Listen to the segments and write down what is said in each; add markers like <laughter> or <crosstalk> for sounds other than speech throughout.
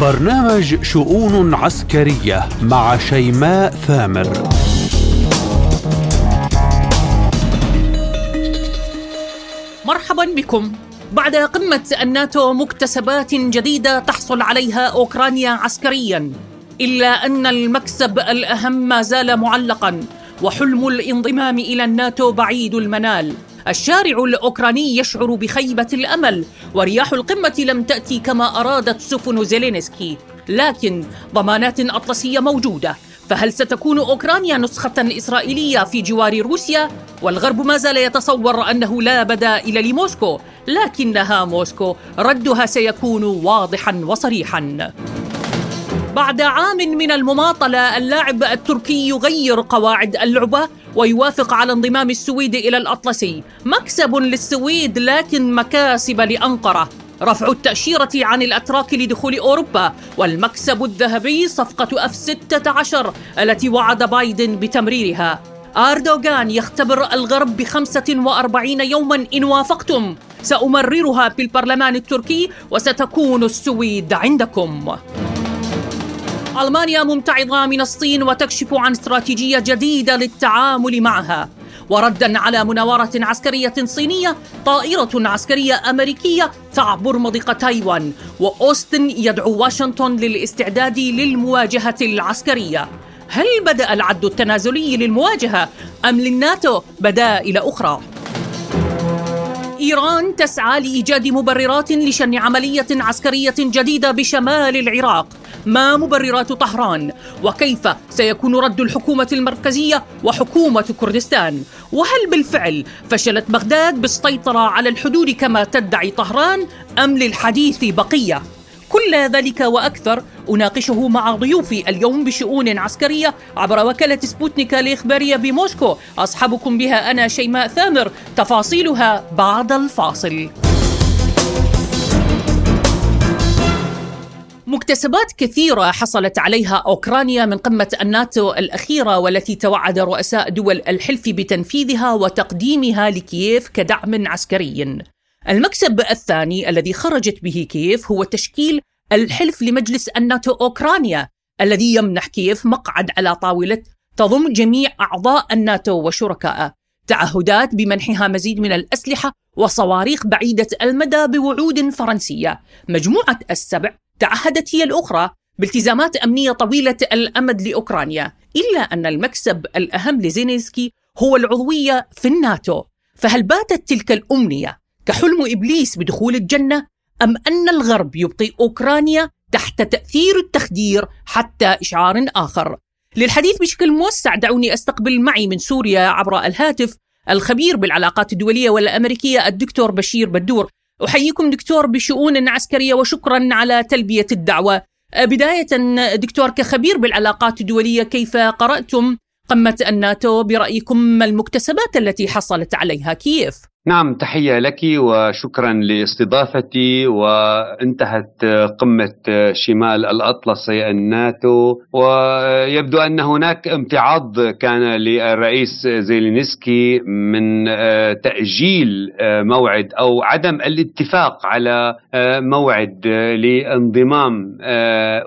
برنامج شؤون عسكرية مع شيماء ثامر. مرحبا بكم. بعد قمة الناتو مكتسبات جديدة تحصل عليها أوكرانيا عسكريا. إلا أن المكسب الأهم ما زال معلقا وحلم الانضمام إلى الناتو بعيد المنال. الشارع الأوكراني يشعر بخيبة الأمل ورياح القمة لم تأتي كما أرادت سفن زيلينسكي. لكن ضمانات أطلسية موجودة فهل ستكون أوكرانيا نسخة إسرائيلية في جوار روسيا؟ والغرب ما زال يتصور أنه لا بدائل لموسكو لكنها موسكو ردها سيكون واضحا وصريحا. بعد عام من المماطلة اللاعب التركي يغير قواعد اللعبة ويوافق على انضمام السويد إلى الأطلسي. مكسب للسويد لكن مكاسب لأنقرة. رفع التأشيرة عن الأتراك لدخول أوروبا. والمكسب الذهبي صفقة أف 16 التي وعد بايدن بتمريرها. أردوغان يختبر الغرب بخمسة وأربعين يوما إن وافقتم. سأمررها في البرلمان التركي وستكون السويد عندكم. ألمانيا ممتعضة من الصين وتكشف عن استراتيجية جديدة للتعامل معها وردا على مناورة عسكرية صينية طائرة عسكرية أمريكية تعبر مضيق تايوان وأوستن يدعو واشنطن للاستعداد للمواجهة العسكرية هل بدأ العد التنازلي للمواجهة أم للناتو بدائل أخرى؟ إيران تسعى لإيجاد مبررات لشن عملية عسكرية جديدة بشمال العراق. ما مبررات طهران؟ وكيف سيكون رد الحكومة المركزية وحكومة كردستان؟ وهل بالفعل فشلت بغداد بالسيطرة على الحدود كما تدعي طهران أم للحديث بقية؟ كل ذلك وأكثر أناقشه مع ضيوفي اليوم بشؤون عسكرية عبر وكالة سبوتنيك الإخبارية بموسكو. اصحبكم بها أنا شيماء ثامر. تفاصيلها بعد الفاصل. مكتسبات كثيرة حصلت عليها أوكرانيا من قمة الناتو الأخيرة والتي توعد رؤساء دول الحلف بتنفيذها وتقديمها لكييف كدعم عسكري. المكسب الثاني الذي خرجت به كييف هو تشكيل الحلف لمجلس الناتو أوكرانيا الذي يمنح كييف مقعد على طاولة تضم جميع أعضاء الناتو وشركائه. تعهدات بمنحها مزيد من الأسلحة وصواريخ بعيدة المدى بوعود فرنسية. مجموعة السبع تعهدت هي الأخرى بالتزامات أمنية طويلة الأمد لأوكرانيا إلا أن المكسب الأهم لزينيسكي هو العضوية في الناتو. فهل باتت تلك الأمنية؟ كحلم إبليس بدخول الجنة أم أن الغرب يبقي أوكرانيا تحت تأثير التخدير حتى إشعار آخر؟ للحديث بشكل موسع دعوني أستقبل معي من سوريا عبر الهاتف الخبير بالعلاقات الدولية والأمريكية الدكتور بشير بدور. أحييكم دكتور بشؤون عسكرية وشكرا على تلبية الدعوة. بداية دكتور كخبير بالعلاقات الدولية كيف قرأتم؟ قمة الناتو برأيكم ما المكتسبات التي حصلت عليها كييف؟ نعم تحية لك وشكرا لاستضافتي. وانتهت قمة شمال الأطلسي الناتو. ويبدو أن هناك امتعاض كان للرئيس زيلينسكي من تأجيل موعد أو عدم الاتفاق على موعد لانضمام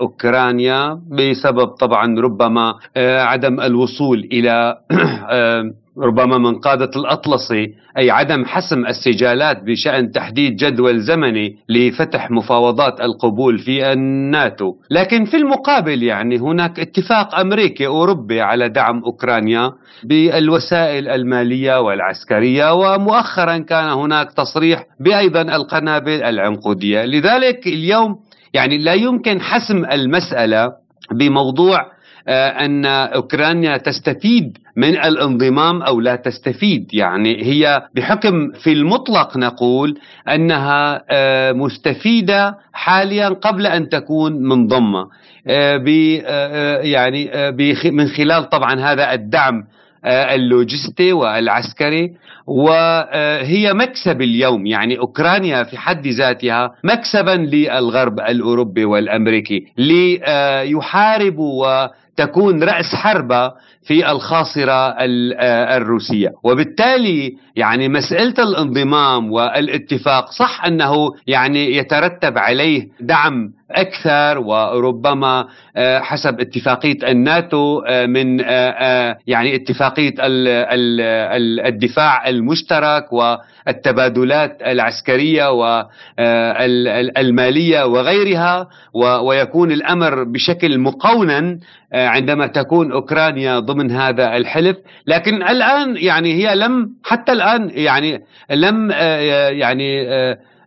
أوكرانيا بسبب طبعا ربما عدم الوصول إلى <clears throat> ربما من قادة الأطلسي أي عدم حسم السجالات بشأن تحديد جدول زمني لفتح مفاوضات القبول في الناتو. لكن في المقابل يعني هناك اتفاق أمريكي أوروبي على دعم أوكرانيا بالوسائل المالية والعسكرية ومؤخرا كان هناك تصريح بأيضا القنابل العنقودية. لذلك اليوم يعني لا يمكن حسم المسألة بموضوع آه، أن أوكرانيا تستفيد من الانضمام أو لا تستفيد. يعني هي بحكم في المطلق نقول أنها آه، مستفيدة حاليا قبل أن تكون منضمة. آه، يعني من خلال طبعا هذا الدعم اللوجستي والعسكري. وهي مكسب اليوم يعني أوكرانيا في حد ذاتها مكسبا للغرب الأوروبي والأمريكي ليحاربوا تكون رأس حربة في الخاصرة الروسية. وبالتالي يعني مسألة الانضمام والاتفاق صح أنه يعني يترتب عليه دعم أكثر وربما آه، حسب اتفاقية الناتو آه، من آه، يعني اتفاقية الدفاع المشترك والتبادلات العسكرية والمالية وغيرها ويكون الأمر بشكل مقونا عندما تكون أوكرانيا ضمن هذا الحلف. لكن الآن يعني هي لم حتى الآن يعني لم يعني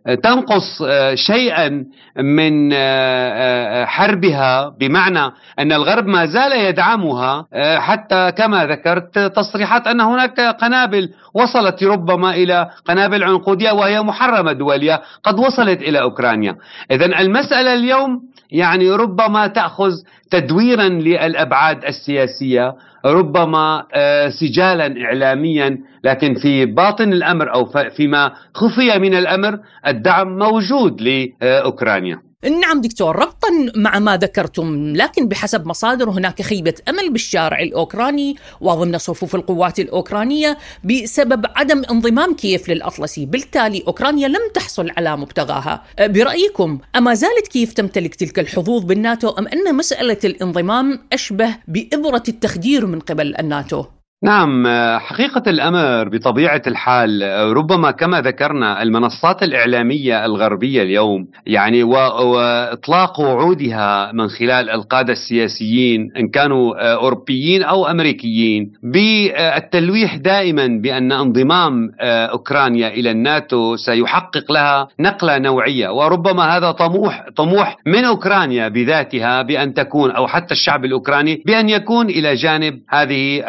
تنقص آه، شيئا من آه، آه، حربها بمعنى أن الغرب ما زال يدعمها حتى كما ذكرت تصريحات أن هناك قنابل وصلت ربما إلى قنابل عنقودية وهي محرمة دولية قد وصلت إلى أوكرانيا. اذا المسألة اليوم يعني ربما تأخذ تدويرا للأبعاد السياسية ربما آه، سجالا اعلاميا لكن في باطن الأمر أو فيما خفي من الأمر الدعم موجود لأوكرانيا. نعم دكتور ربطا مع ما ذكرتم لكن بحسب مصادر هناك خيبة أمل بالشارع الأوكراني وضمن صفوف القوات الأوكرانية بسبب عدم انضمام كييف للأطلسي بالتالي أوكرانيا لم تحصل على مبتغاها برأيكم أما زالت كييف تمتلك تلك الحظوظ بالناتو أم أن مسألة الانضمام أشبه بإبرة التخدير من قبل الناتو؟ نعم حقيقة الأمر بطبيعة الحال ربما كما ذكرنا المنصات الإعلامية الغربية اليوم يعني وإطلاق وعودها من خلال القادة السياسيين إن كانوا أوروبيين أو أمريكيين بالتلويح دائما بأن انضمام أوكرانيا إلى الناتو سيحقق لها نقلة نوعية وربما هذا طموح طموح من أوكرانيا بذاتها بأن تكون أو حتى الشعب الأوكراني بأن يكون إلى جانب هذه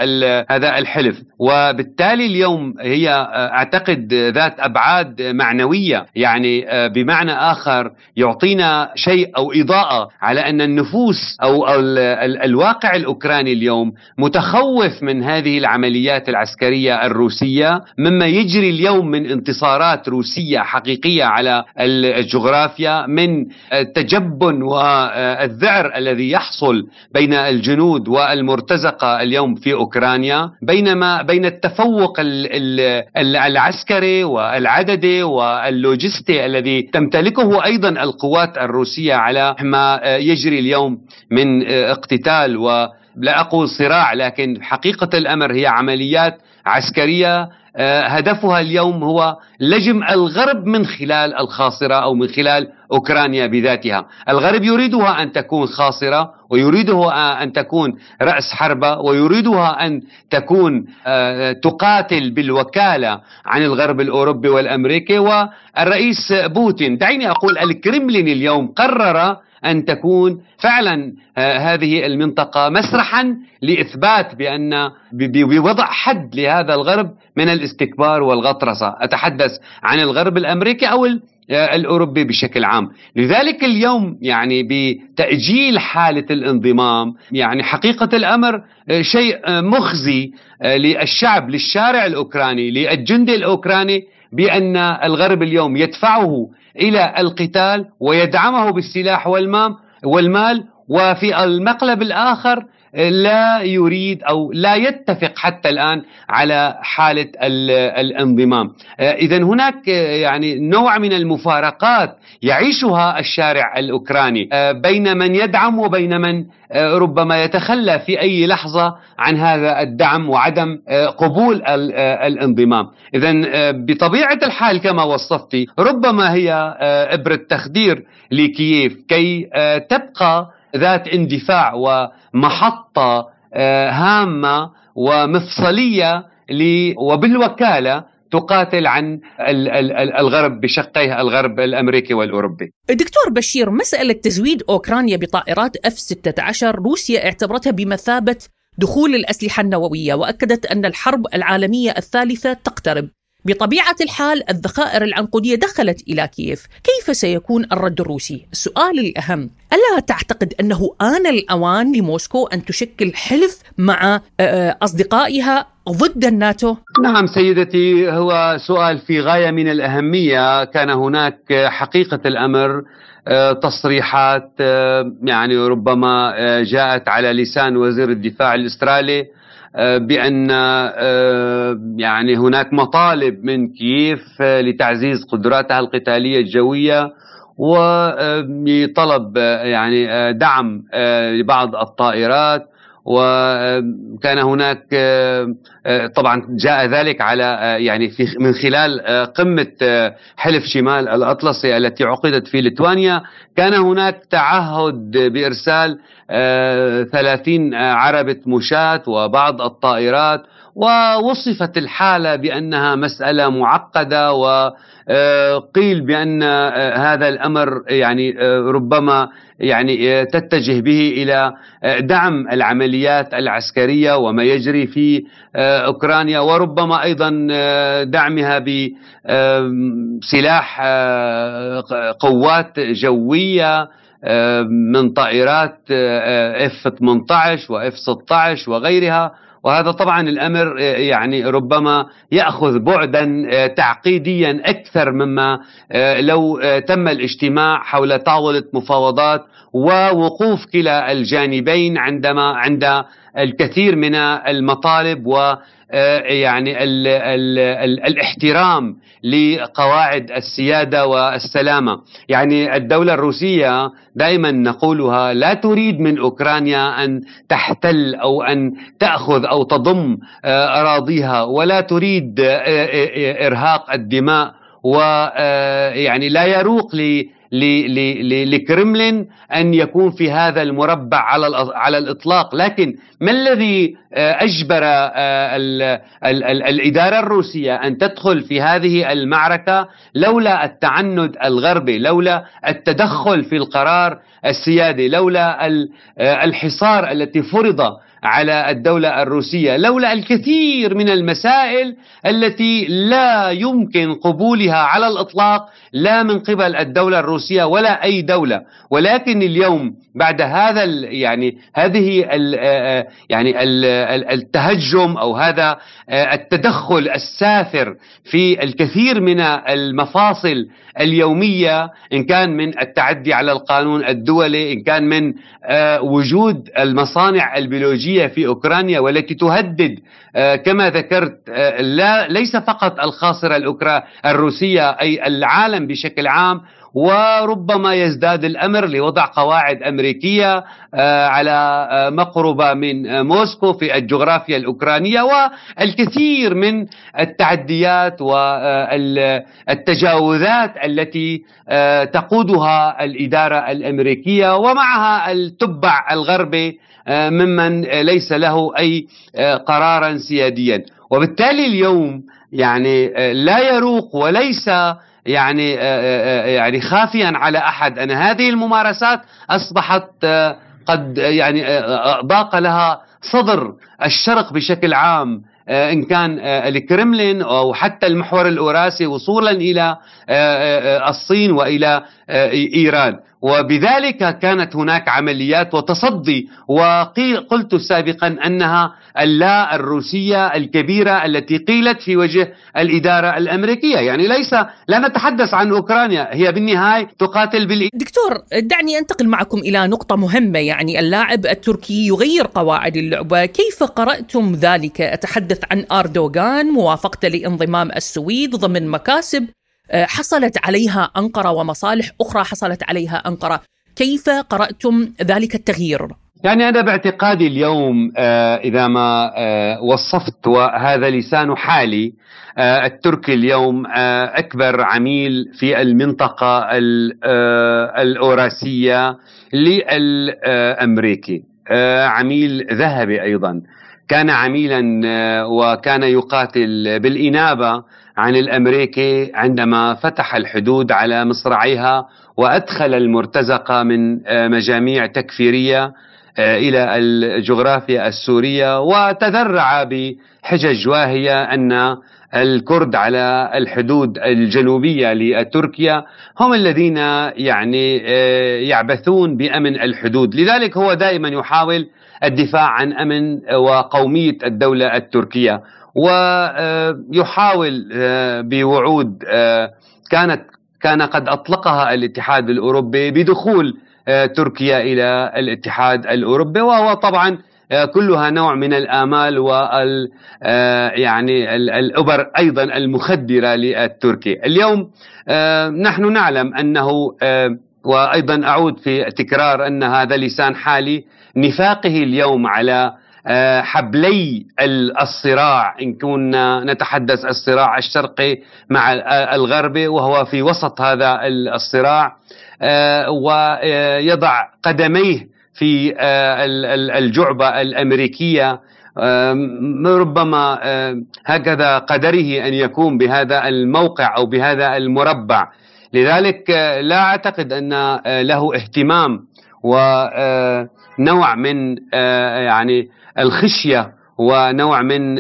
هذا هذا الحلف. وبالتالي اليوم هي آه، أعتقد ذات أبعاد معنوية. يعني آه، بمعنى آخر يعطينا شيء أو إضاءة على أن النفوس أو الواقع الأوكراني اليوم متخوف من هذه العمليات العسكرية الروسية مما يجري اليوم من انتصارات روسية حقيقية على الجغرافيا من التجبن والذعر الذي يحصل بين الجنود والمرتزقة اليوم في أوكرانيا. بينما بين التفوق العسكري والعددي واللوجستي الذي تمتلكه أيضا القوات الروسية على ما يجري اليوم من اقتتال ولا أقول صراع لكن حقيقة الأمر هي عمليات عسكرية هدفها اليوم هو لجم الغرب من خلال الخاصرة أو من خلال أوكرانيا بذاتها. الغرب يريدها أن تكون خاصرة ويريدها أن تكون رأس حربة ويريدها أن تكون آه، تقاتل بالوكالة عن الغرب الأوروبي والأمريكي. والرئيس بوتين دعيني أقول الكرملين اليوم قرر أن تكون فعلا آه، هذه المنطقة مسرحا لإثبات بأن بوضع حد لهذا الغرب من الاستكبار والغطرسة، أتحدث عن الغرب الأمريكي أو آه، الأوروبي بشكل عام، لذلك اليوم يعني بتأجيل حالة الانضمام يعني حقيقة الأمر آه، شيء مخزي للشعب للشارع الأوكراني للجندي الأوكراني بأن الغرب اليوم يدفعه إلى القتال ويدعمه بالسلاح والمال والمال وفي المقلب الآخر لا يريد أو لا يتفق حتى الآن على حالة الانضمام. اذا هناك يعني نوع من المفارقات يعيشها الشارع الأوكراني. بين من يدعم وبين من ربما يتخلى في أي لحظة عن هذا الدعم وعدم قبول الانضمام. اذا بطبيعة الحال كما وصفتي ربما هي ابره تخدير لكييف كي تبقى ذات اندفاع ومحطة آه، هامة ومفصلية وبالوكالة تقاتل عن الغرب بشقيه الغرب الأمريكي والأوروبي. دكتور بشير مسألة تزويد أوكرانيا بطائرات اف 16 روسيا اعتبرتها بمثابة دخول الأسلحة النووية وأكدت أن الحرب العالمية الثالثة تقترب. بطبيعة الحال الذخائر العنقودية دخلت إلى كييف كيف سيكون الرد الروسي؟ السؤال الأهم ألا تعتقد أنه آن الأوان لموسكو أن تشكل حلف مع أصدقائها ضد الناتو؟ نعم سيدتي هو سؤال في غاية من الأهمية كان هناك حقيقة الأمر آه، تصريحات آه، يعني ربما آه، جاءت على لسان وزير الدفاع الأسترالي بأن يعني هناك مطالب من كييف لتعزيز قدراتها القتالية الجوية وطلب يعني دعم لبعض الطائرات. وكان هناك طبعا جاء ذلك على يعني في من خلال قمة حلف شمال الأطلسي التي عقدت في ليتوانيا كان هناك تعهد بإرسال 30 عربة مشاة وبعض الطائرات ووصفت الحالة بأنها مسألة معقدة وقيل بأن هذا الأمر يعني ربما يعني تتجه به إلى دعم العمليات العسكرية وما يجري في أوكرانيا وربما أيضا دعمها بسلاح قوات جوية من طائرات اف 18 واف 16 وغيرها. وهذا طبعا الأمر آه، يعني ربما يأخذ بعدا آه، تعقيديا أكثر مما آه، لو تم الاجتماع حول طاولة مفاوضات ووقوف كلا الجانبين عندما عند الكثير من المطالب يعني ال ال ال الاحترام لقواعد السيادة والسلامة، يعني الدولة الروسية دائما نقولها لا تريد من أوكرانيا أن تحتل أو أن تأخذ أو تضم آه، أراضيها ولا تريد آه، إرهاق الدماء ويعني لا يروق لكرملين أن يكون في هذا المربع على على الإطلاق. لكن ما الذي آه، أجبر آه، الإدارة الروسية أن تدخل في هذه المعركة لولا التعنت الغربي لولا التدخل في القرار السيادي لولا آه، الحصار التي فرض على الدولة الروسية لولا الكثير من المسائل التي لا يمكن قبولها على الإطلاق لا من قبل الدولة الروسية ولا أي دولة. ولكن اليوم بعد هذا يعني هذه ال يعني ال التهجم أو هذا التدخل السافر في الكثير من المفاصل اليومية إن كان من التعدي على القانون الدولي إن كان من وجود المصانع البيولوجية في أوكرانيا والتي تهدد كما ذكرت لا ليس فقط الخاصرة الروسية أي العالم بشكل عام وربما يزداد الأمر لوضع قواعد أمريكية آه، على آه، مقربة من آه، موسكو في الجغرافيا الأوكرانية والكثير من التعديات والتجاوزات التي تقودها الإدارة الأمريكية ومعها التبع الغربي ممن ليس له أي قرارا سياديا. وبالتالي اليوم يعني لا يروق وليس يعني آه، آه، آه، يعني خافيا على أحد أن هذه الممارسات أصبحت قد يعني ضاق لها صدر الشرق بشكل عام إن كان الكرملين أو حتى المحور الأوراسي وصولا إلى الصين وإلى إيران. وبذلك كانت هناك عمليات وتصدي وقلت سابقا أنها اللا الروسية الكبيرة التي قيلت في وجه الإدارة الأمريكية، يعني ليس لا نتحدث عن أوكرانيا، هي بالنهاية تقاتل بال. دكتور دعني أنتقل معكم إلى نقطة مهمة. يعني اللاعب التركي يغير قواعد اللعبة، كيف قرأتم ذلك؟ أتحدث عن أردوغان موافقته لانضمام السويد ضمن مكاسب حصلت عليها أنقرة ومصالح أخرى حصلت عليها أنقرة. كيف قرأتم ذلك التغيير؟ يعني أنا باعتقادي اليوم آه، إذا ما آه، وصفت وهذا لسان حالي التركي اليوم أكبر عميل في المنطقة الأوراسية للأمريكي. عميل ذهبي أيضا. كان عميلا وكان يقاتل بالإنابة عن الأمريكي عندما فتح الحدود على مصراعيها وأدخل المرتزقة من آه، مجاميع تكفيرية آه، إلى الجغرافيا السورية وتذرع بحجج واهية أن الكرد على الحدود الجنوبية لتركيا هم الذين يعني يعبثون بأمن الحدود، لذلك هو دائما يحاول الدفاع عن أمن وقومية الدولة التركية، ويحاول بوعود كانت كان قد أطلقها الاتحاد الأوروبي بدخول تركيا إلى الاتحاد الأوروبي وهو طبعا آه، كلها نوع من الآمال وال آه، يعني الأبر أيضا المخدرة للتركي اليوم آه، نحن نعلم أنه وأيضا أعود في تكرار أن هذا لسان حالي نفاقه اليوم على حبلي الصراع إن كنا نتحدث الصراع الشرقي مع الغربي وهو في وسط هذا الصراع ويضع قدميه في آه، الجعبة الأمريكية. ربما هكذا قدره أن يكون بهذا الموقع أو بهذا المربع. لذلك آه، لا أعتقد أن آه، له اهتمام ونوع من يعني الخشية ونوع من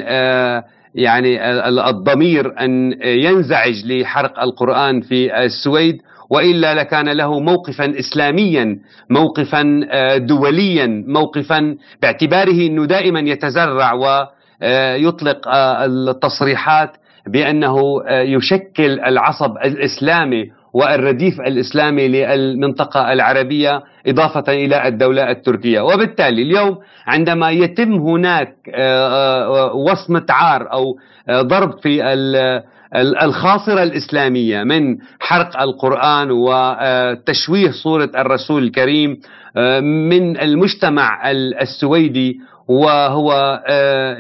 يعني الضمير أن ينزعج لحرق القرآن في السويد وإلا لكان له موقفا اسلاميا موقفا آه، دوليا موقفا باعتباره إنه دائما يتزرع ويطلق آه، التصريحات بأنه آه، يشكل العصب الإسلامي والرديف الإسلامي للمنطقة العربية إضافة إلى الدولة التركية، وبالتالي اليوم عندما يتم هناك وصمه عار أو ضرب في الخاصرة الإسلامية من حرق القرآن وتشويه صورة الرسول الكريم آه، من المجتمع السويدي وهو آه،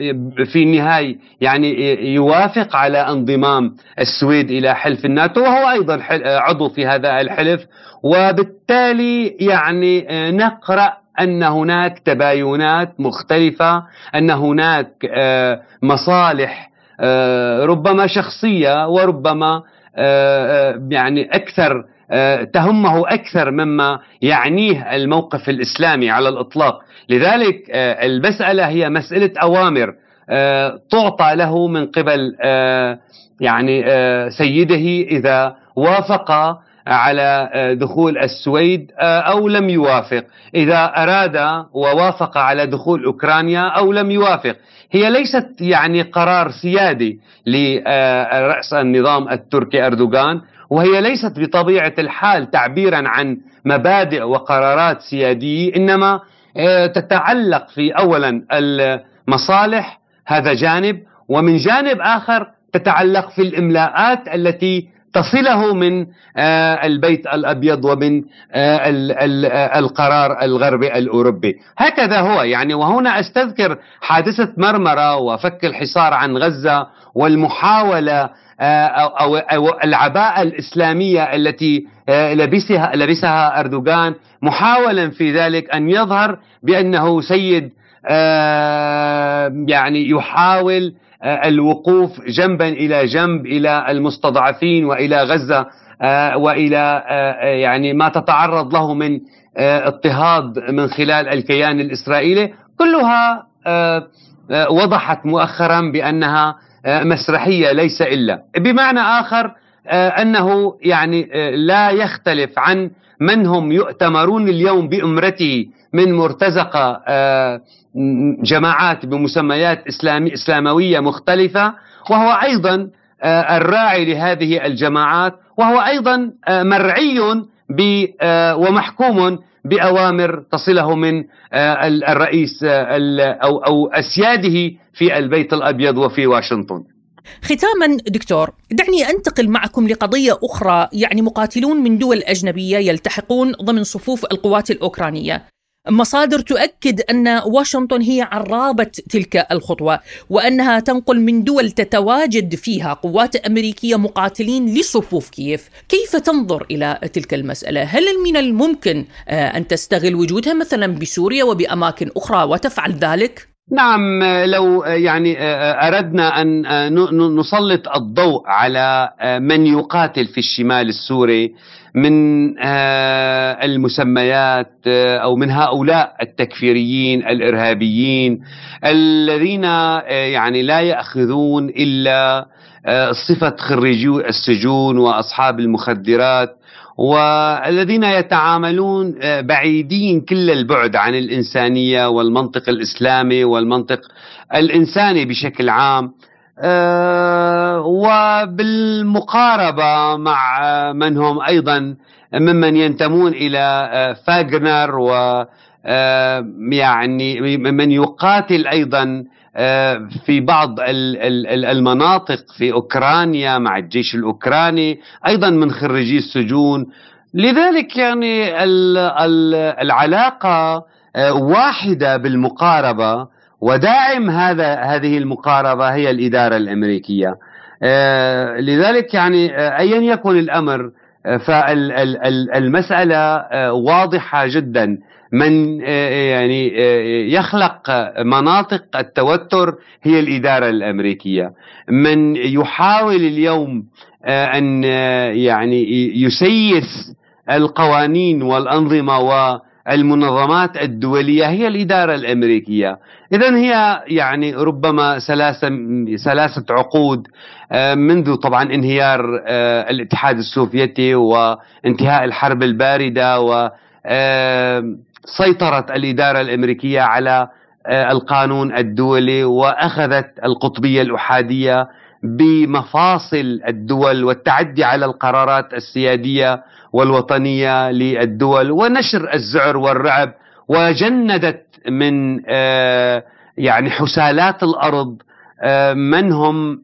في النهاية يعني يوافق على انضمام السويد إلى حلف الناتو وهو أيضا عضو في هذا الحلف. وبالتالي يعني آه، نقرأ أن هناك تباينات مختلفة أن هناك مصالح آه، ربما شخصية وربما آه، آه، يعني أكثر تهمه أكثر مما يعنيه الموقف الإسلامي على الإطلاق، لذلك المسألة هي مسألة أوامر تعطى له من قبل يعني سيده إذا وافق على دخول السويد أو لم يوافق، إذا أراد ووافق على دخول أوكرانيا أو لم يوافق، هي ليست يعني قرار سيادي لرأس النظام التركي أردوغان. وهي ليست بطبيعة الحال تعبيرا عن مبادئ وقرارات سيادية إنما آه، تتعلق في أولا المصالح هذا جانب ومن جانب آخر تتعلق في الإملاءات التي تصله من آه، البيت الأبيض ومن آه، القرار الغربي الأوروبي. هكذا هو يعني وهنا أستذكر حادثة مرمرة وفك الحصار عن غزة والمحاولة أو, أو العباءة الإسلامية التي لبسها لبسها أردوغان محاولا في ذلك أن يظهر بأنه سيد يعني يحاول آه، الوقوف جنبا إلى جنب إلى المستضعفين وإلى غزة آه، وإلى آه، يعني ما تتعرض له من اضطهاد من خلال الكيان الإسرائيلي. كلها وضحت مؤخرا بأنها مسرحية ليس إلا. بمعنى آخر أنه يعني لا يختلف عن من هم يؤتمرون اليوم بأمرته من مرتزقة جماعات بمسميات إسلامي إسلاموية مختلفة وهو أيضا آه، الراعي لهذه الجماعات وهو أيضا آه، مرعي آه، ومحكوم بأوامر تصله من الرئيس أو أو أسياده في البيت الأبيض وفي واشنطن. ختاما دكتور دعني أنتقل معكم لقضية أخرى يعني مقاتلون من دول أجنبية يلتحقون ضمن صفوف القوات الأوكرانية. مصادر تؤكد أن واشنطن هي عرابة تلك الخطوة وأنها تنقل من دول تتواجد فيها قوات أمريكية مقاتلين لصفوف كييف، كيف تنظر إلى تلك المسألة؟ هل من الممكن آه، أن تستغل وجودها مثلا بسوريا وبأماكن أخرى وتفعل ذلك؟ نعم لو يعني أردنا أن نسلط الضوء على من يقاتل في الشمال السوري من المسميات أو من هؤلاء التكفيريين الإرهابيين الذين يعني لا يأخذون إلا صفة خريجي السجون وأصحاب المخدرات والذين يتعاملون بعيدين كل البعد عن الإنسانية والمنطق الإسلامي والمنطق الإنساني بشكل عام. وبالمقاربة مع من هم أيضا ممن ينتمون إلى فاغنر و يعني من يقاتل أيضا آه، في بعض المناطق في أوكرانيا مع الجيش الأوكراني أيضا من خريجي السجون. لذلك يعني العلاقة آه، واحدة بالمقاربة وداعم هذا هذه المقاربه هي الإدارة الأمريكية. آه، لذلك يعني ايا يكن الأمر فالمساله واضحة جدا. من آه، يعني آه، يخلق مناطق التوتر هي الإدارة الأمريكية. من يحاول اليوم آه، أن يعني يسيس القوانين والأنظمة والمنظمات الدولية هي الإدارة الأمريكية. إذا هي يعني ربما ثلاثة عقود منذ طبعا انهيار الاتحاد السوفيتي وانتهاء الحرب الباردة و سيطرت الإدارة الأمريكية على آه، القانون الدولي وأخذت القطبية الأحادية بمفاصل الدول والتعدي على القرارات السيادية والوطنية للدول ونشر الذعر والرعب وجندت من آه، يعني حسالات الأرض آه، من هم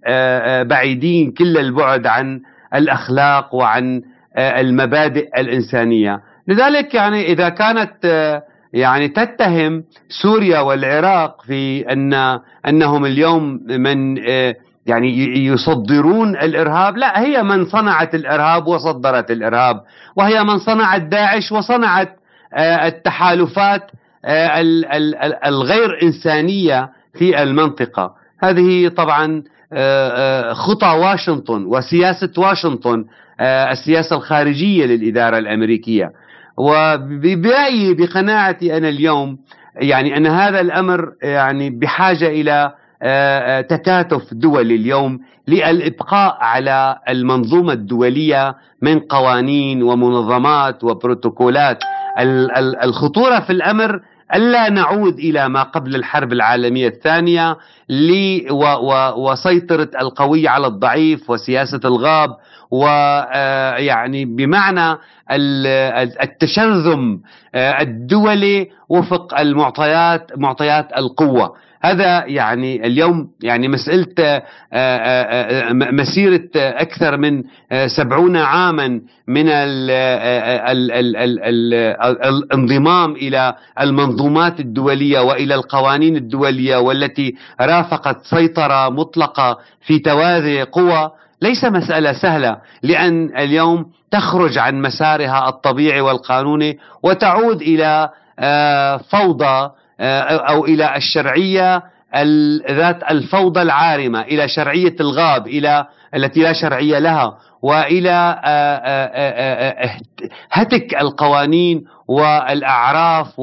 بعيدين كل البعد عن الأخلاق وعن المبادئ الإنسانية. لذلك يعني إذا كانت آه، يعني تتهم سوريا والعراق في أن أنهم اليوم من آه، يعني يصدرون الإرهاب. لا هي من صنعت الإرهاب وصدرت الإرهاب وهي من صنعت داعش وصنعت آه، التحالفات الغير إنسانية في المنطقة. هذه طبعا خطى واشنطن وسياسة واشنطن السياسة الخارجية للإدارة الأمريكية. وبرأيي بقناعتي أنا اليوم يعني أن هذا الأمر يعني آه، آه، تكاتف دولي اليوم للإبقاء على المنظومة الدولية من قوانين ومنظمات وبروتوكولات الخطورة في الأمر ألا نعود إلى ما قبل الحرب العالمية الثانية وسيطرة القوي على الضعيف وسياسة الغاب ويعني آه، بمعنى التشرذم آه، الدولي وفق المعطيات معطيات القوة. هذا يعني اليوم يعني مسألة آه، مسيرة أكثر من سبعون عاما من الانضمام إلى المنظومات الدولية وإلى القوانين الدولية والتي رافقت سيطرة مطلقة في توازي قوى. ليس مسألة سهلة لأن اليوم تخرج عن مسارها الطبيعي والقانوني وتعود إلى آه، فوضى آه، أو إلى الشرعية ذات الفوضى العارمة إلى شرعية الغاب إلى التي لا شرعية لها وإلى آه، هتك القوانين والأعراف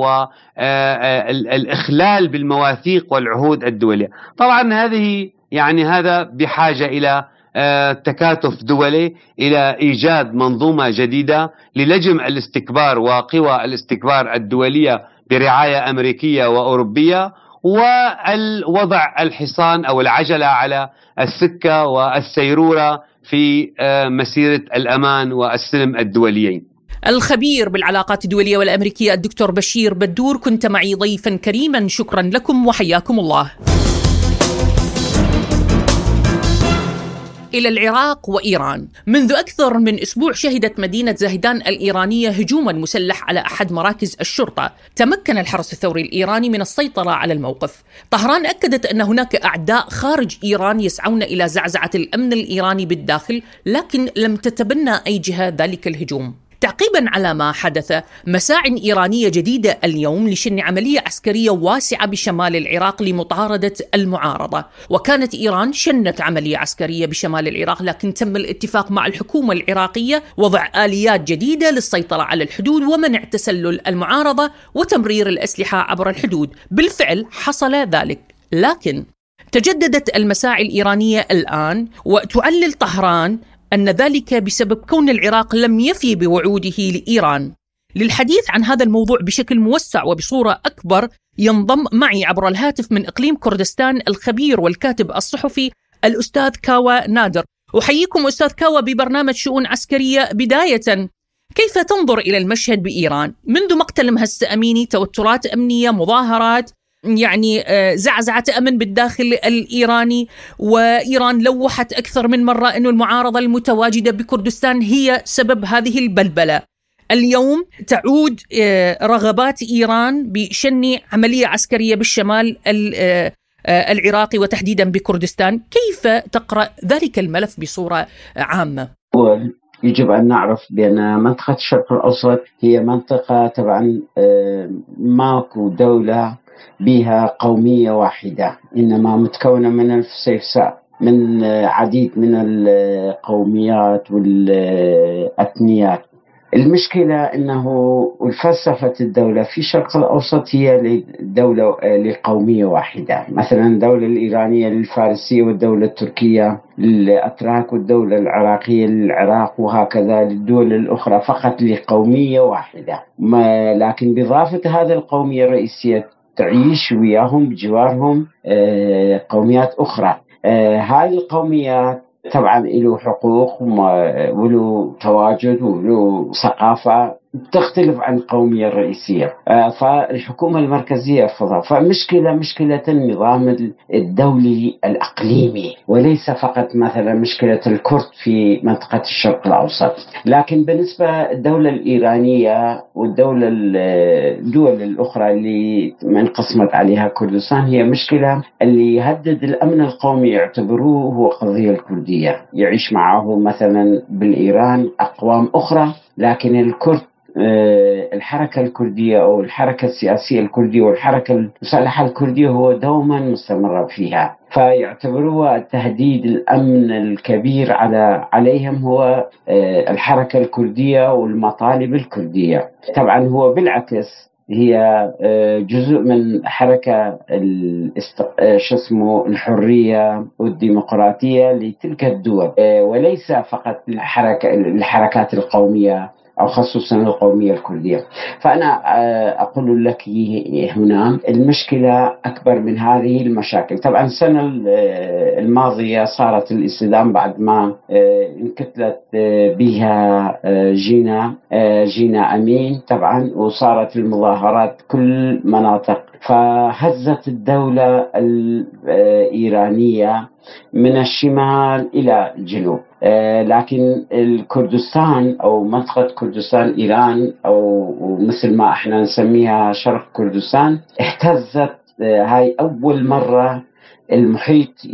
والاخلال بالمواثيق والعهود الدولية. طبعا هذه يعني هذا بحاجة إلى آه، تكاتف دولي إلى إيجاد منظومة جديدة للجم الاستكبار وقوى الاستكبار الدولية برعاية أمريكية وأوروبية والوضع الحصان أو العجلة على السكة والسيرورة في آه، مسيرة الأمان والسلم الدوليين. الخبير بالعلاقات الدولية والأمريكية الدكتور بشير بدور كنت معي ضيفا كريما شكرا لكم وحياكم الله. إلى العراق وإيران. منذ أكثر من أسبوع شهدت مدينة زاهدان الإيرانية هجوما مسلح على أحد مراكز الشرطة. تمكن الحرس الثوري الإيراني من السيطرة على الموقف. طهران أكدت أن هناك أعداء خارج إيران يسعون إلى زعزعة الأمن الإيراني بالداخل لكن لم تتبنى أي جهة ذلك الهجوم. تعقيبا على ما حدث. مساع إيرانية جديدة اليوم لشن عملية عسكرية واسعة بشمال العراق لمطاردة المعارضة. وكانت إيران شنت عملية عسكرية بشمال العراق لكن تم الاتفاق مع الحكومة العراقية وضع آليات جديدة للسيطرة على الحدود ومنع تسلل المعارضة وتمرير الأسلحة عبر الحدود. بالفعل حصل ذلك. لكن تجددت المساعي الإيرانية الآن وتعلل طهران أن ذلك بسبب كون العراق لم يفي بوعوده لإيران. للحديث عن هذا الموضوع بشكل موسع وبصورة أكبر ينضم معي عبر الهاتف من إقليم كردستان الخبير والكاتب الصحفي الأستاذ كاوا نادر. أحييكم أستاذ كاوا ببرنامج شؤون عسكرية. بداية كيف تنظر إلى المشهد بإيران؟ منذ مقتل مهسة أميني توترات أمنية مظاهرات يعني آه، زعزعة أمن بالداخل الإيراني وإيران لوحت أكثر من مرة أن المعارضة المتواجدة بكردستان هي سبب هذه البلبلة اليوم تعود آه، رغبات إيران بشن عملية عسكرية بالشمال آه، العراقي وتحديدا بكردستان كيف تقرأ ذلك الملف بصورة عامة؟ يجب أن نعرف بأن منطقة الشرق الأوسط هي منطقة طبعا ماكو دولة بها قومية واحدة. إنما متكونة من الفسيفساء من عديد من القوميات والأثنيات. المشكلة أنه فلسفة الدولة في الشرق الأوسط هي دولة لقومية واحدة. مثلا الدولة الإيرانية للفارسية والدولة التركية للأتراك والدولة العراقية للعراق وهكذا للدول الأخرى فقط لقومية واحدة. ما لكن بإضافة هذه القومية الرئيسية تعيش وياهم بجوارهم آه، قوميات أخرى. آه، هذه القوميات طبعا له حقوق وله تواجد وله ثقافة تختلف عن القومية الرئيسية. آه، فالحكومة المركزية فمشكلة مشكلة النظام الدولي الأقليمي. وليس فقط مثلا مشكلة الكرد في منطقة الشرق الأوسط. لكن بالنسبة للدولة الإيرانية والدولة الدول الأخرى اللي انقسمت عليها كردستان هي مشكلة اللي يهدد الأمن القومي يعتبروه هو القضية الكردية. يعيش معه مثلا بالإيران أقوام أخرى لكن الكرد الحركة الكردية أو الحركة السياسية الكردية والحركة المسلحة الكردية هو دوما مستمر فيها. فيعتبروها التهديد الأمن الكبير على عليهم هو آه، الحركة الكردية والمطالب الكردية. طبعا هو بالعكس هي آه، جزء من حركة شو اسمه الحرية والديمقراطية لتلك الدول. وليس فقط الحركة الحركات القومية. أو خصوصا القومية الكردية. فأنا آه، أقول لك هنا المشكلة أكبر من هذه المشاكل. طبعا السنة آه، الماضية صارت الاستدام بعد ما آه، انكتلت بها جينا جينا أمين طبعا وصارت المظاهرات كل مناطق فهزت الدولة الإيرانية من الشمال إلى الجنوب. آه، لكن الكردستان أو منطقة كردستان إيران أو مثل ما إحنا نسميها شرق كردستان اهتزت آه، هاي أول مرة المحيط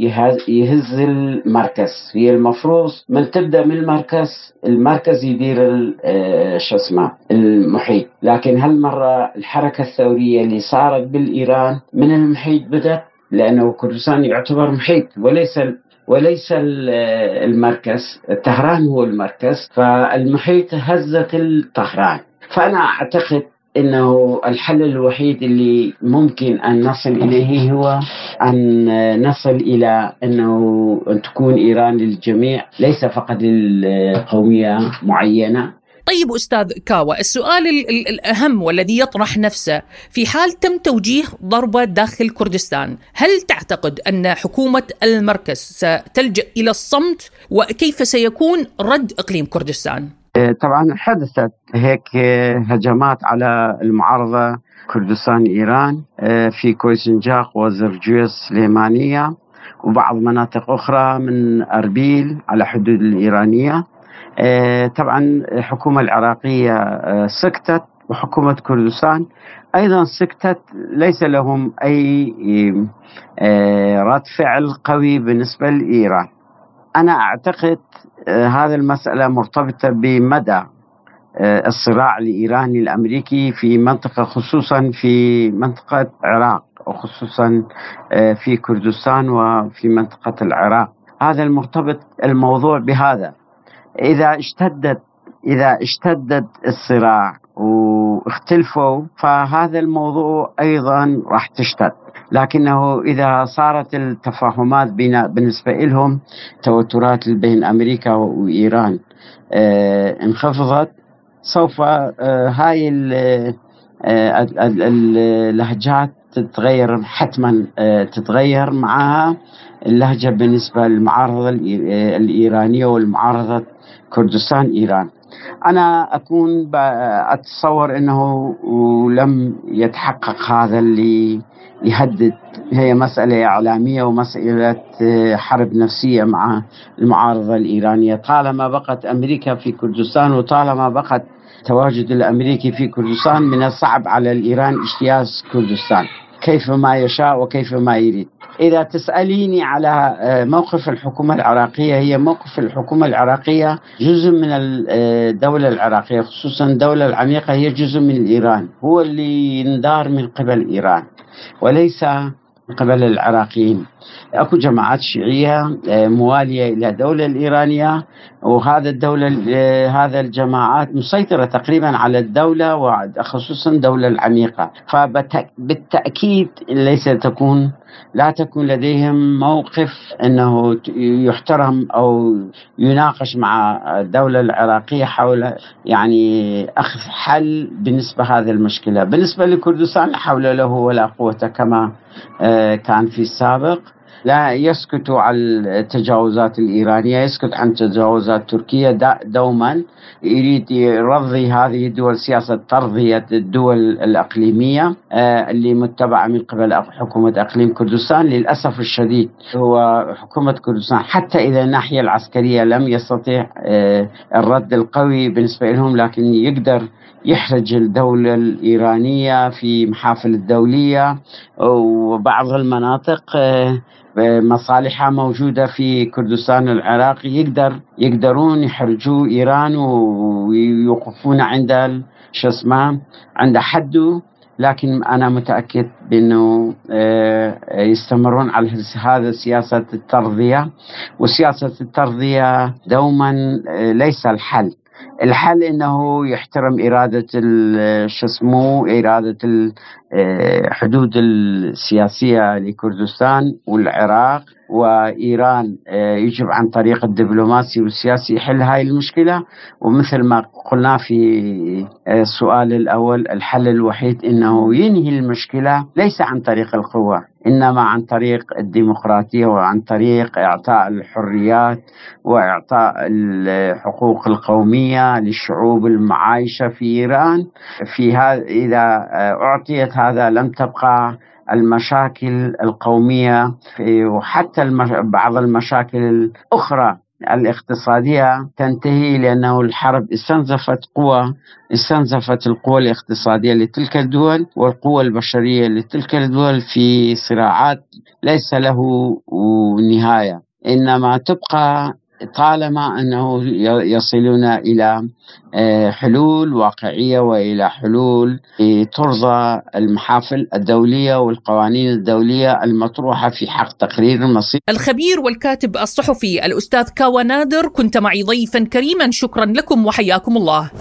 يهز المركز. هي المفروض من تبدأ من المركز المركز يدير آه، شو اسمه المحيط. لكن هالمرة الحركة الثورية اللي صارت بالإيران من المحيط بدأت لأنه كردستان يعتبر محيط وليس وليس المركز. طهران هو المركز فالمحيط هزت الطهران. فأنا أعتقد إنه الحل الوحيد اللي ممكن أن نصل إليه هو أن نصل إلى أنه ان تكون إيران للجميع ليس فقط للقومية معينة. طيب أستاذ كاوا السؤال الأهم والذي يطرح نفسه في حال تم توجيه ضربة داخل كردستان هل تعتقد أن حكومة المركز ستلجأ إلى الصمت؟ وكيف سيكون رد إقليم كردستان؟ طبعا حدثت هيك هجمات على المعارضة كردستان إيران إيه، في كويسنجاق وزرجوية سليمانيه وبعض مناطق أخرى من أربيل على حدود الإيرانية. طبعا الحكومة العراقية سكتت وحكومة كردستان أيضا سكتت ليس لهم أي رد فعل قوي بالنسبة لإيران. أنا أعتقد آه، هذه المسألة مرتبطة بمدى آه، الصراع الإيراني الأمريكي في منطقة خصوصا في منطقة العراق وخصوصا آه، في كردستان وفي منطقة العراق. هذا المرتبط الموضوع بهذا. إذا اشتدت إذا اشتدت الصراع واختلفوا فهذا الموضوع أيضا راح تشتد. لكنه إذا صارت التفاهمات بالنسبة لهم توترات بين أمريكا وإيران آه، انخفضت. سوف آه، هاي آه، اللهجات تتغير حتما تتغير معها اللهجة بالنسبة للمعارضة الإيرانية والمعارضة كردستان إيران أنا أكون أتصور أنه لم يتحقق هذا اللي يهدد. هي مسألة إعلامية ومسألة حرب نفسية مع المعارضة الإيرانية. طالما بقت أمريكا في كردستان وطالما بقت تواجد الأمريكي في كردستان من الصعب على الإيران اجتياز كردستان. كيف ما يشاء وكيف ما يريد. إذا تسأليني على آه، موقف الحكومة العراقية هي موقف الحكومة العراقية جزء من الدولة العراقية خصوصا الدولة العميقة هي جزء من إيران هو اللي يندار من قبل إيران وليس من قبل العراقيين. أكو جماعات شيعية آه، موالية إلى الدولة الإيرانية وهذا الدولة آه، هذا الجماعات مسيطرة تقريبا على الدولة وخصوصا الدولة العميقة. فبالتاكيد ليس تكون لا تكون لديهم موقف إنه يحترم أو يناقش مع الدولة العراقية حول يعني أخذ حل بالنسبة هذه المشكلة، بالنسبة لكردستان لا حول له ولا قوة كما آه، كان في السابق. لا يسكت عن التجاوزات الإيرانية يسكت عن تجاوزات تركيا دوما يريد يرضي هذه الدول سياسة ترضية الدول الأقليمية آه، اللي متبعة من قبل حكومة أقليم كردستان. للأسف الشديد هو حكومة كردستان حتى إذا الناحية العسكرية لم يستطيع آه، الرد القوي بالنسبة لهم لكن يقدر يحرج الدولة الإيرانية في محافل الدولية وبعض المناطق آه، مصالحها موجودة في كردستان العراقي يقدر يقدرون يحرجوا إيران ويوقفون عند شو اسمه عند حده لكن أنا متأكد بأنه آه، يستمرون على هذا سياسة الترضية وسياسة الترضية دوما آه، ليس الحل. الحل إنه يحترم إرادة شو اسمه إرادة الحدود آه، السياسية لكردستان والعراق وإيران آه، يجب عن طريق الدبلوماسي والسياسي يحل هاي المشكلة. ومثل ما قلنا في آه، السؤال الأول الحل الوحيد إنه ينهي المشكلة ليس عن طريق القوة. إنما عن طريق الديمقراطية وعن طريق إعطاء الحريات وإعطاء الحقوق القومية للشعوب المعايشة في إيران. في هذا إذا آه، أعطيت هذا لم تبقى المشاكل القومية وحتى بعض المشاكل الأخرى الاقتصادية تنتهي لأنه الحرب استنزفت قوى استنزفت القوى الاقتصادية لتلك الدول والقوى البشرية لتلك الدول في صراعات ليس له نهاية. إنما تبقى طالما أنه يصلون إلى آه، حلول واقعية وإلى حلول ترضى المحافل الدولية والقوانين الدولية المطروحة في حق تقرير المصير. الخبير والكاتب الصحفي الأستاذ كاوا نادر كنت معي ضيفا كريما شكرا لكم وحياكم الله.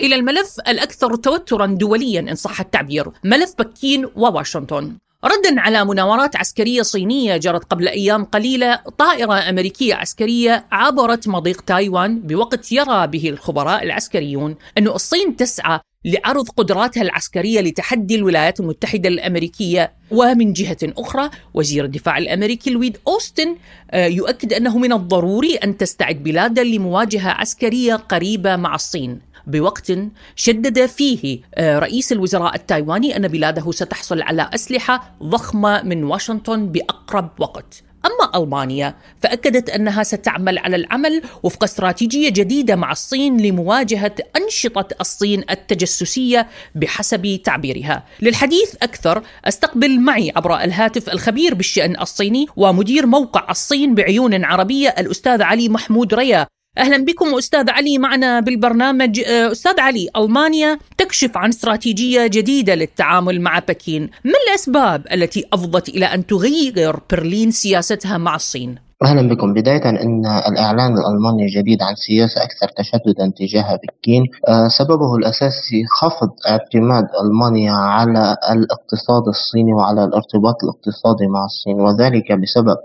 إلى الملف الأكثر توترا دوليا إن صح التعبير ملف بكين وواشنطن ردا على مناورات عسكرية صينية جرت قبل أيام قليلة طائرة أمريكية عسكرية عبرت مضيق تايوان بوقت يرى به الخبراء العسكريون أن الصين تسعى لعرض قدراتها العسكرية لتحدي الولايات المتحدة الأمريكية ومن جهة أخرى وزير الدفاع الأمريكي لويد أوستن آه، يؤكد أنه من الضروري أن تستعد بلادا لمواجهة عسكرية قريبة مع الصين. بوقت شدد فيه آه، رئيس الوزراء التايواني أن بلاده ستحصل على أسلحة ضخمة من واشنطن بأقرب وقت. أما ألمانيا فأكدت أنها ستعمل على العمل وفق استراتيجية جديدة مع الصين لمواجهة أنشطة الصين التجسسية بحسب تعبيرها. للحديث أكثر أستقبل معي عبر الهاتف الخبير بالشأن الصيني ومدير موقع الصين بعيون عربية الأستاذ علي محمود ريا. أهلا بكم أستاذ علي معنا بالبرنامج آه، أستاذ علي ألمانيا تكشف عن استراتيجية جديدة للتعامل مع بكين، ما الأسباب التي أفضت إلى أن تغير برلين سياستها مع الصين؟ أهلا بكم بداية أن الإعلان الألماني الجديد عن سياسة أكثر تشددا تجاه بكين آه، سببه الأساسي خفض اعتماد ألمانيا على الاقتصاد الصيني وعلى الارتباط الاقتصادي مع الصين وذلك بسبب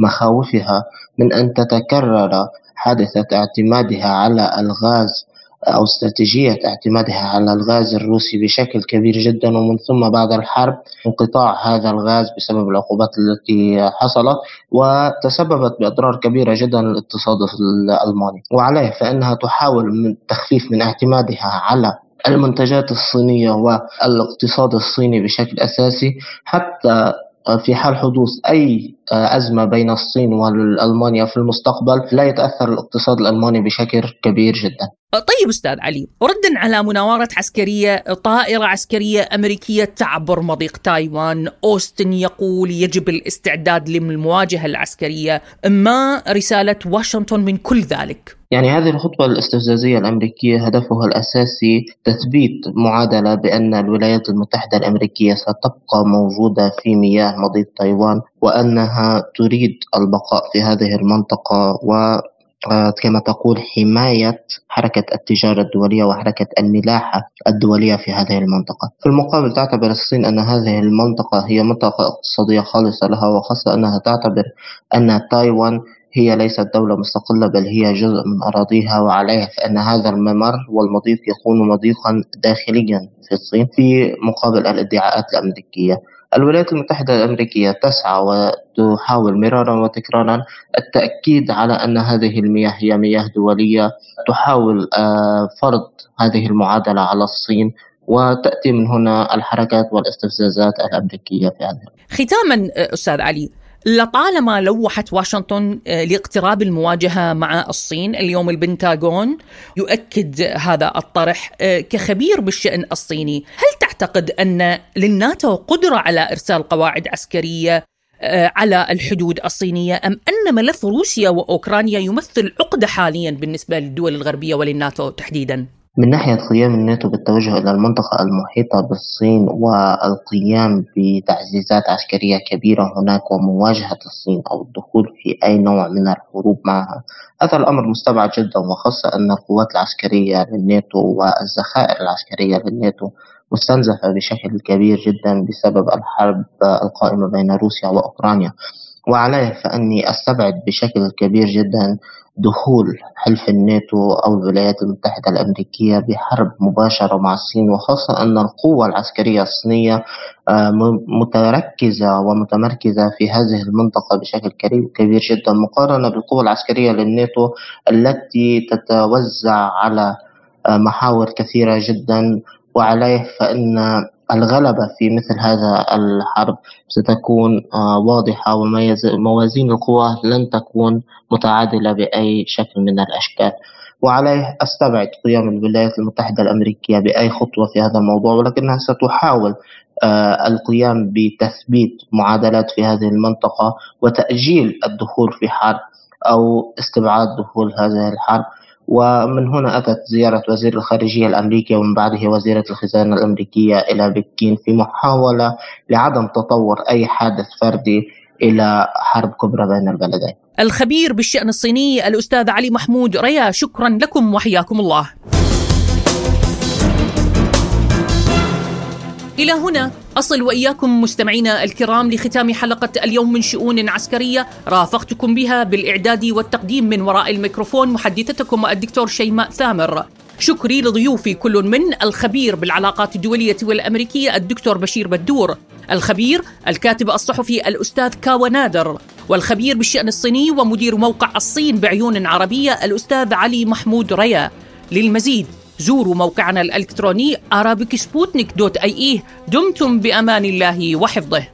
مخاوفها من أن تتكرر حادثة اعتمادها على الغاز أو استراتيجية اعتمادها على الغاز الروسي بشكل كبير جدا. ومن ثم بعد الحرب انقطاع هذا الغاز بسبب العقوبات التي حصلت وتسببت بأضرار كبيرة جدا للاقتصاد الألماني. وعليه فإنها تحاول من التخفيف من اعتمادها على المنتجات الصينية والاقتصاد الصيني بشكل أساسي حتى في حال حدوث أي أزمة بين الصين والألمانيا في المستقبل لا يتأثر الاقتصاد الألماني بشكل كبير جدا. طيب أستاذ علي ردا على مناورة عسكرية طائرة عسكرية أمريكية تعبر مضيق تايوان. أوستن يقول يجب الاستعداد للمواجهة العسكرية ما رسالة واشنطن من كل ذلك. يعني هذه الخطوة الاستفزازية الأمريكية هدفها الأساسي تثبيت معادلة بأن الولايات المتحدة الأمريكية ستبقى موجودة في مياه مضيق تايوان وأنها تريد البقاء في هذه المنطقة و آه، كما تقول حماية حركة التجارة الدولية وحركة الملاحة الدولية في هذه المنطقة. في المقابل تعتبر الصين أن هذه المنطقة هي منطقة اقتصادية خالصة لها وخاصة أنها تعتبر أن تايوان هي ليست دولة مستقلة بل هي جزء من أراضيها وعليها فإن هذا الممر والمضيق يكون مضيقا داخليا في الصين في مقابل الادعاءات الأمريكية. الولايات المتحدة الأمريكية تسعى وتحاول مرارا وتكرارا التأكيد على أن هذه المياه هي مياه دولية. تحاول آه، فرض هذه المعادلة على الصين وتأتي من هنا الحركات والاستفزازات الأمريكية في هذا ختاما آه، أستاذ علي لطالما لوحت واشنطن آه، لاقتراب المواجهة مع الصين اليوم البنتاغون يؤكد هذا الطرح كخبير بالشأن الصيني هل تعتقد أن للناتو قدرة على إرسال قواعد عسكرية آه، على الحدود الصينية أم أن ملف روسيا وأوكرانيا يمثل عقدة حاليا بالنسبة للدول الغربية وللناتو تحديدا؟ من ناحية قيام الناتو بالتوجه إلى المنطقة المحيطة بالصين والقيام بتعزيزات عسكرية كبيرة هناك ومواجهة الصين أو الدخول في أي نوع من الحروب معها. هذا الأمر مستبعد جدا وخاصة أن القوات العسكرية للناتو والذخائر العسكرية للناتو مستنزفة بشكل كبير جدا بسبب الحرب القائمة بين روسيا وأوكرانيا. وعليه فأني أستبعد بشكل كبير جدا دخول حلف الناتو أو الولايات المتحدة الأمريكية بحرب مباشرة مع الصين وخاصة أن القوة العسكرية الصينية آه، متركزة ومتمركزة في هذه المنطقة بشكل كبير جدا مقارنة بالقوة العسكرية للناتو التي تتوزع على آه، محاور كثيرة جدا وعليه فإن الغلبة في مثل هذا الحرب ستكون آه، واضحة وموازين القوى لن تكون متعادلة بأي شكل من الأشكال. وعليه أستبعد قيام الولايات المتحدة الأمريكية بأي خطوة في هذا الموضوع ولكنها ستحاول آه، القيام بتثبيت معادلات في هذه المنطقة وتأجيل الدخول في حرب أو استبعاد دخول هذه الحرب. ومن هنا أتت زيارة وزير الخارجية الأمريكي ومن بعده وزيرة الخزانة الأمريكية إلى بكين في محاولة لعدم تطور أي حادث فردي إلى حرب كبرى بين البلدين. الخبير بالشأن الصيني الأستاذ علي محمود ريا شكرا لكم وحياكم الله. إلى هنا. أصل وإياكم مستمعينا الكرام لختام حلقة اليوم من شؤون عسكرية. رافقتكم بها بالإعداد والتقديم من وراء الميكروفون محدثتكم الدكتور شيماء ثامر. شكري لضيوفي كل من الخبير بالعلاقات الدولية والأمريكية الدكتور بشير بدور. الخبير الكاتب الصحفي الأستاذ كاوى نادر. والخبير بالشأن الصيني ومدير موقع الصين بعيون عربية الأستاذ علي محمود ريا. للمزيد زوروا موقعنا الإلكتروني arabicsputnik.ie دمتم بأمان الله وحفظه.